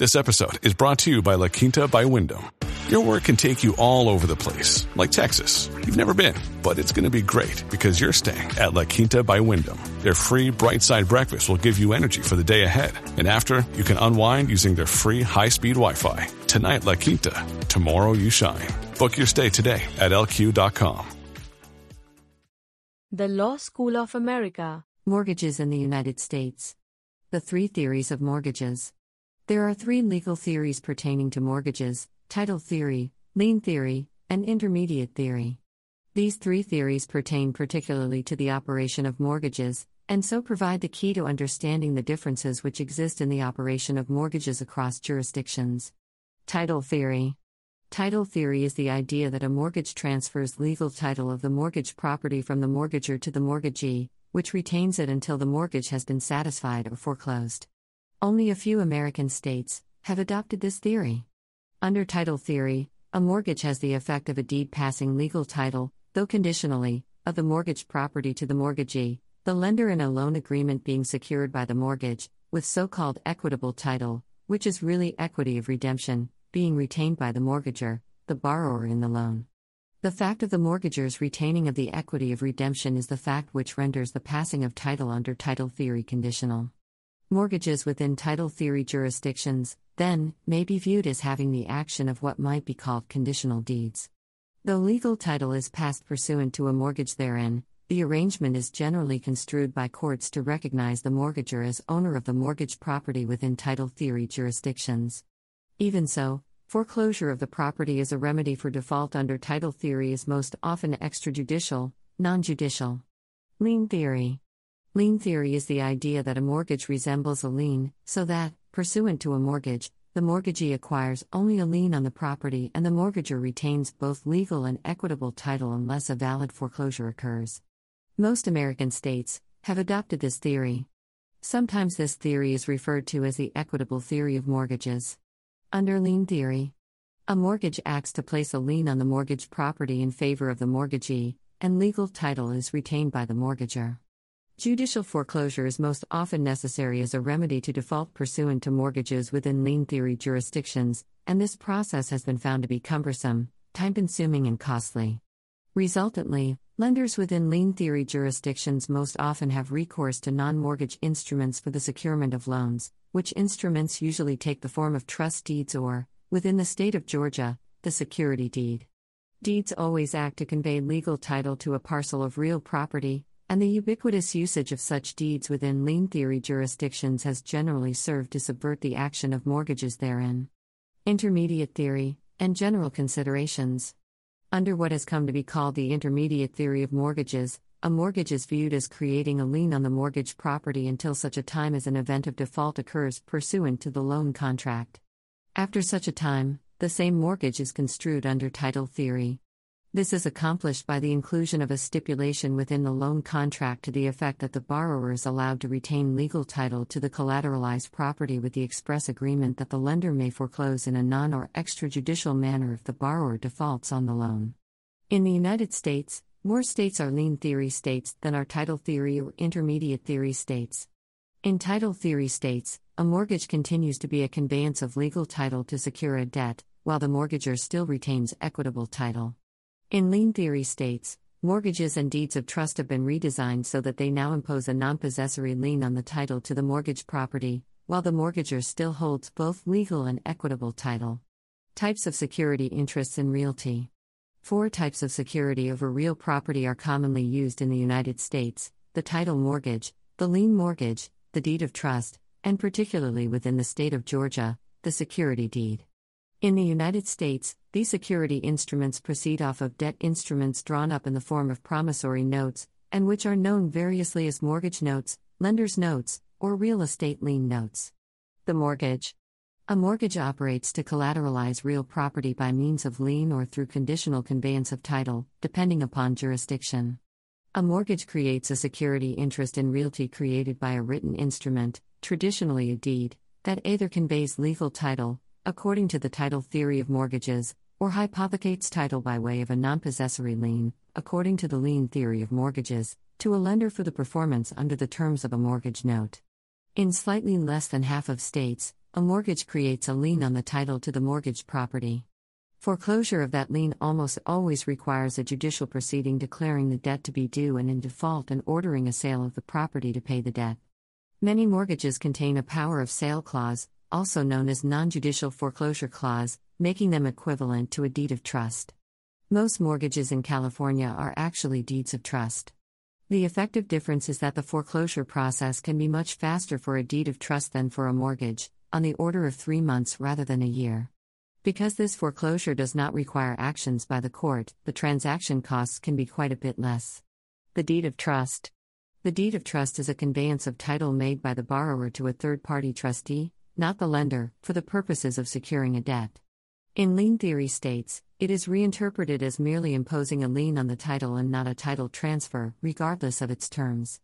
This episode is brought to you by La Quinta by Wyndham. Your work can take you all over the place, like Texas. You've never been, but it's going to be great because you're staying at La Quinta by Wyndham. Their free bright side breakfast will give you energy for the day ahead. And after, you can unwind using their free high speed Wi Fi. Tonight, La Quinta. Tomorrow, you shine. Book your stay today at lq.com. The Law School of America. Mortgages in the United States. The three theories of mortgages. There are three legal theories pertaining to mortgages title theory, lien theory, and intermediate theory. These three theories pertain particularly to the operation of mortgages, and so provide the key to understanding the differences which exist in the operation of mortgages across jurisdictions. Title theory Title theory is the idea that a mortgage transfers legal title of the mortgage property from the mortgagor to the mortgagee, which retains it until the mortgage has been satisfied or foreclosed. Only a few American states have adopted this theory. Under title theory, a mortgage has the effect of a deed passing legal title, though conditionally, of the mortgage property to the mortgagee, the lender in a loan agreement being secured by the mortgage, with so called equitable title, which is really equity of redemption, being retained by the mortgagor, the borrower in the loan. The fact of the mortgagor's retaining of the equity of redemption is the fact which renders the passing of title under title theory conditional. Mortgages within title theory jurisdictions, then, may be viewed as having the action of what might be called conditional deeds. Though legal title is passed pursuant to a mortgage therein, the arrangement is generally construed by courts to recognize the mortgagor as owner of the mortgage property within title theory jurisdictions. Even so, foreclosure of the property as a remedy for default under title theory is most often extrajudicial, non judicial. Lien theory. Lien theory is the idea that a mortgage resembles a lien, so that, pursuant to a mortgage, the mortgagee acquires only a lien on the property and the mortgagor retains both legal and equitable title unless a valid foreclosure occurs. Most American states have adopted this theory. Sometimes this theory is referred to as the equitable theory of mortgages. Under lien theory, a mortgage acts to place a lien on the mortgage property in favor of the mortgagee, and legal title is retained by the mortgagor. Judicial foreclosure is most often necessary as a remedy to default pursuant to mortgages within lien theory jurisdictions, and this process has been found to be cumbersome, time consuming, and costly. Resultantly, lenders within lien theory jurisdictions most often have recourse to non mortgage instruments for the securement of loans, which instruments usually take the form of trust deeds or, within the state of Georgia, the security deed. Deeds always act to convey legal title to a parcel of real property, and the ubiquitous usage of such deeds within lien theory jurisdictions has generally served to subvert the action of mortgages therein. Intermediate theory, and general considerations. Under what has come to be called the intermediate theory of mortgages, a mortgage is viewed as creating a lien on the mortgage property until such a time as an event of default occurs pursuant to the loan contract. After such a time, the same mortgage is construed under title theory. This is accomplished by the inclusion of a stipulation within the loan contract to the effect that the borrower is allowed to retain legal title to the collateralized property with the express agreement that the lender may foreclose in a non or extrajudicial manner if the borrower defaults on the loan. In the United States, more states are lien theory states than are title theory or intermediate theory states. In title theory states, a mortgage continues to be a conveyance of legal title to secure a debt, while the mortgagor still retains equitable title. In lien theory states, mortgages and deeds of trust have been redesigned so that they now impose a non possessory lien on the title to the mortgage property, while the mortgagor still holds both legal and equitable title. Types of security interests in realty. Four types of security over real property are commonly used in the United States the title mortgage, the lien mortgage, the deed of trust, and particularly within the state of Georgia, the security deed. In the United States, these security instruments proceed off of debt instruments drawn up in the form of promissory notes, and which are known variously as mortgage notes, lender's notes, or real estate lien notes. The mortgage. A mortgage operates to collateralize real property by means of lien or through conditional conveyance of title, depending upon jurisdiction. A mortgage creates a security interest in realty created by a written instrument, traditionally a deed, that either conveys legal title, according to the title theory of mortgages, or hypothecates title by way of a non possessory lien, according to the lien theory of mortgages, to a lender for the performance under the terms of a mortgage note. In slightly less than half of states, a mortgage creates a lien on the title to the mortgaged property. Foreclosure of that lien almost always requires a judicial proceeding declaring the debt to be due and in default and ordering a sale of the property to pay the debt. Many mortgages contain a power of sale clause, also known as non judicial foreclosure clause, making them equivalent to a deed of trust. Most mortgages in California are actually deeds of trust. The effective difference is that the foreclosure process can be much faster for a deed of trust than for a mortgage, on the order of three months rather than a year. Because this foreclosure does not require actions by the court, the transaction costs can be quite a bit less. The Deed of Trust The deed of trust is a conveyance of title made by the borrower to a third party trustee, not the lender, for the purposes of securing a debt. In lien theory states, it is reinterpreted as merely imposing a lien on the title and not a title transfer, regardless of its terms.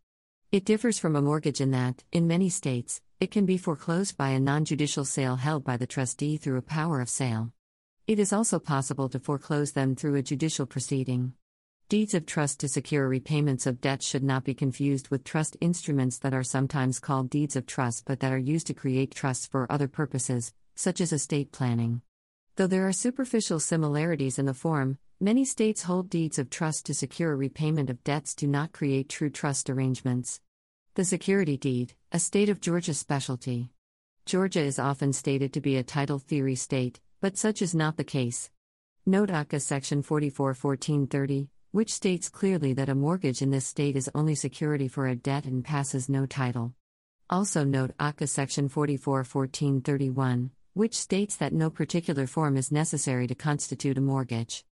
It differs from a mortgage in that, in many states, it can be foreclosed by a non judicial sale held by the trustee through a power of sale. It is also possible to foreclose them through a judicial proceeding. Deeds of trust to secure repayments of debt should not be confused with trust instruments that are sometimes called deeds of trust but that are used to create trusts for other purposes, such as estate planning. Though there are superficial similarities in the form, Many states hold deeds of trust to secure repayment of debts do not create true trust arrangements. The security deed, a state of Georgia specialty. Georgia is often stated to be a title theory state, but such is not the case. Note ACA section 44 1430, which states clearly that a mortgage in this state is only security for a debt and passes no title. Also note ACA section 44 1431, which states that no particular form is necessary to constitute a mortgage.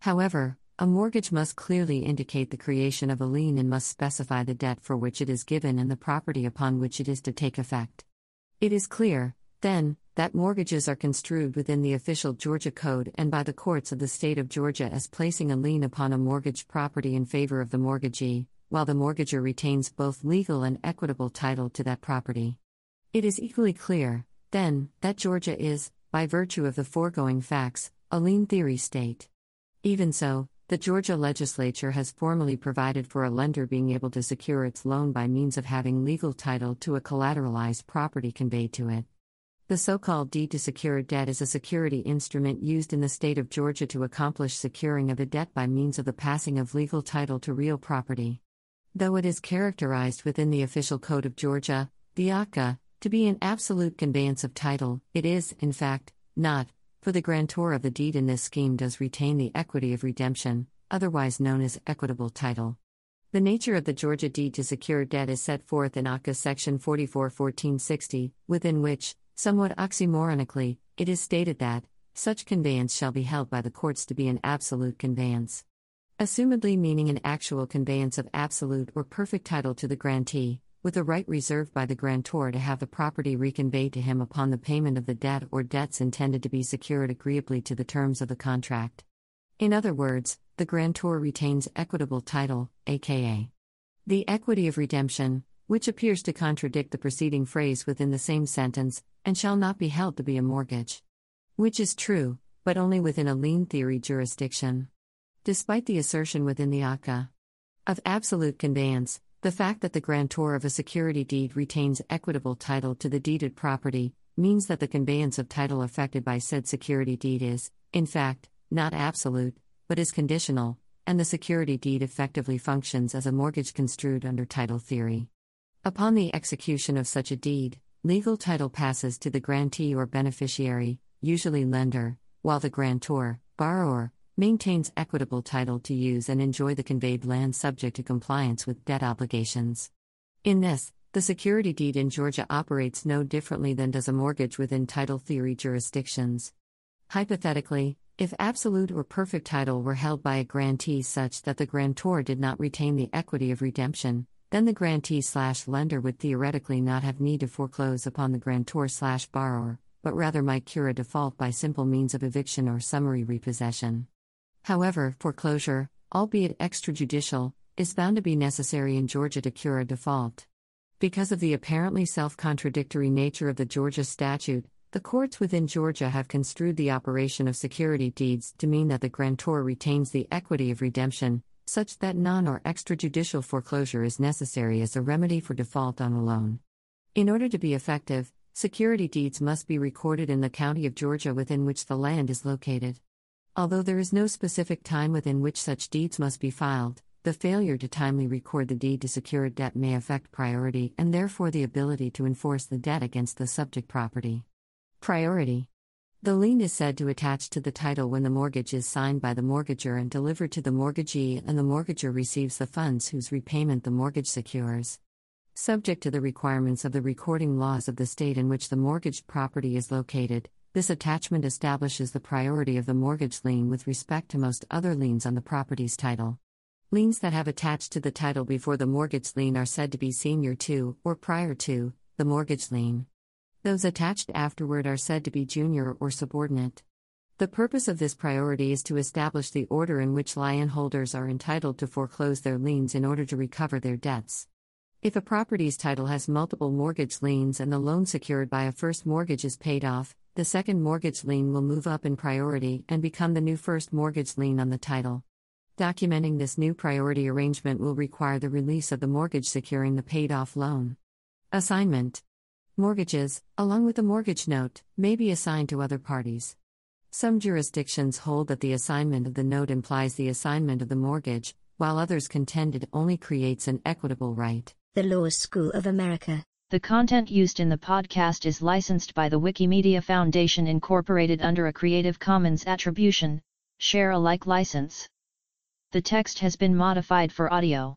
However, a mortgage must clearly indicate the creation of a lien and must specify the debt for which it is given and the property upon which it is to take effect. It is clear, then, that mortgages are construed within the official Georgia Code and by the courts of the state of Georgia as placing a lien upon a mortgaged property in favor of the mortgagee, while the mortgagor retains both legal and equitable title to that property. It is equally clear, then, that Georgia is, by virtue of the foregoing facts, a lien theory state. Even so, the Georgia legislature has formally provided for a lender being able to secure its loan by means of having legal title to a collateralized property conveyed to it. The so called deed to secure debt is a security instrument used in the state of Georgia to accomplish securing of a debt by means of the passing of legal title to real property. Though it is characterized within the official code of Georgia, the ACA, to be an absolute conveyance of title, it is, in fact, not, for the grantor of the deed in this scheme does retain the equity of redemption, otherwise known as equitable title. The nature of the Georgia deed to secure debt is set forth in ACA section 44 1460, within which, somewhat oxymoronically, it is stated that such conveyance shall be held by the courts to be an absolute conveyance. Assumedly meaning an actual conveyance of absolute or perfect title to the grantee, with a right reserved by the grantor to have the property reconveyed to him upon the payment of the debt or debts intended to be secured agreeably to the terms of the contract. In other words, the grantor retains equitable title, aka the equity of redemption, which appears to contradict the preceding phrase within the same sentence, and shall not be held to be a mortgage. Which is true, but only within a lien theory jurisdiction. Despite the assertion within the ACA of absolute conveyance, the fact that the grantor of a security deed retains equitable title to the deeded property means that the conveyance of title affected by said security deed is, in fact, not absolute, but is conditional, and the security deed effectively functions as a mortgage construed under title theory. Upon the execution of such a deed, legal title passes to the grantee or beneficiary, usually lender, while the grantor, borrower, maintains equitable title to use and enjoy the conveyed land subject to compliance with debt obligations. In this, the security deed in Georgia operates no differently than does a mortgage within title theory jurisdictions. Hypothetically, if absolute or perfect title were held by a grantee such that the grantor did not retain the equity of redemption, then the grantee slash lender would theoretically not have need to foreclose upon the grantor slash borrower, but rather might cure a default by simple means of eviction or summary repossession. However, foreclosure, albeit extrajudicial, is found to be necessary in Georgia to cure a default. Because of the apparently self contradictory nature of the Georgia statute, the courts within Georgia have construed the operation of security deeds to mean that the grantor retains the equity of redemption, such that non or extrajudicial foreclosure is necessary as a remedy for default on a loan. In order to be effective, Security deeds must be recorded in the county of Georgia within which the land is located. Although there is no specific time within which such deeds must be filed, the failure to timely record the deed to secured debt may affect priority and therefore the ability to enforce the debt against the subject property. Priority The lien is said to attach to the title when the mortgage is signed by the mortgagor and delivered to the mortgagee, and the mortgagor receives the funds whose repayment the mortgage secures. Subject to the requirements of the recording laws of the state in which the mortgaged property is located, this attachment establishes the priority of the mortgage lien with respect to most other liens on the property's title. Liens that have attached to the title before the mortgage lien are said to be senior to, or prior to, the mortgage lien. Those attached afterward are said to be junior or subordinate. The purpose of this priority is to establish the order in which lien holders are entitled to foreclose their liens in order to recover their debts. If a property's title has multiple mortgage liens and the loan secured by a first mortgage is paid off, the second mortgage lien will move up in priority and become the new first mortgage lien on the title. Documenting this new priority arrangement will require the release of the mortgage securing the paid off loan. Assignment Mortgages, along with the mortgage note, may be assigned to other parties. Some jurisdictions hold that the assignment of the note implies the assignment of the mortgage, while others contend it only creates an equitable right. The Law School of America. The content used in the podcast is licensed by the Wikimedia Foundation Incorporated under a Creative Commons Attribution, Share Alike license. The text has been modified for audio.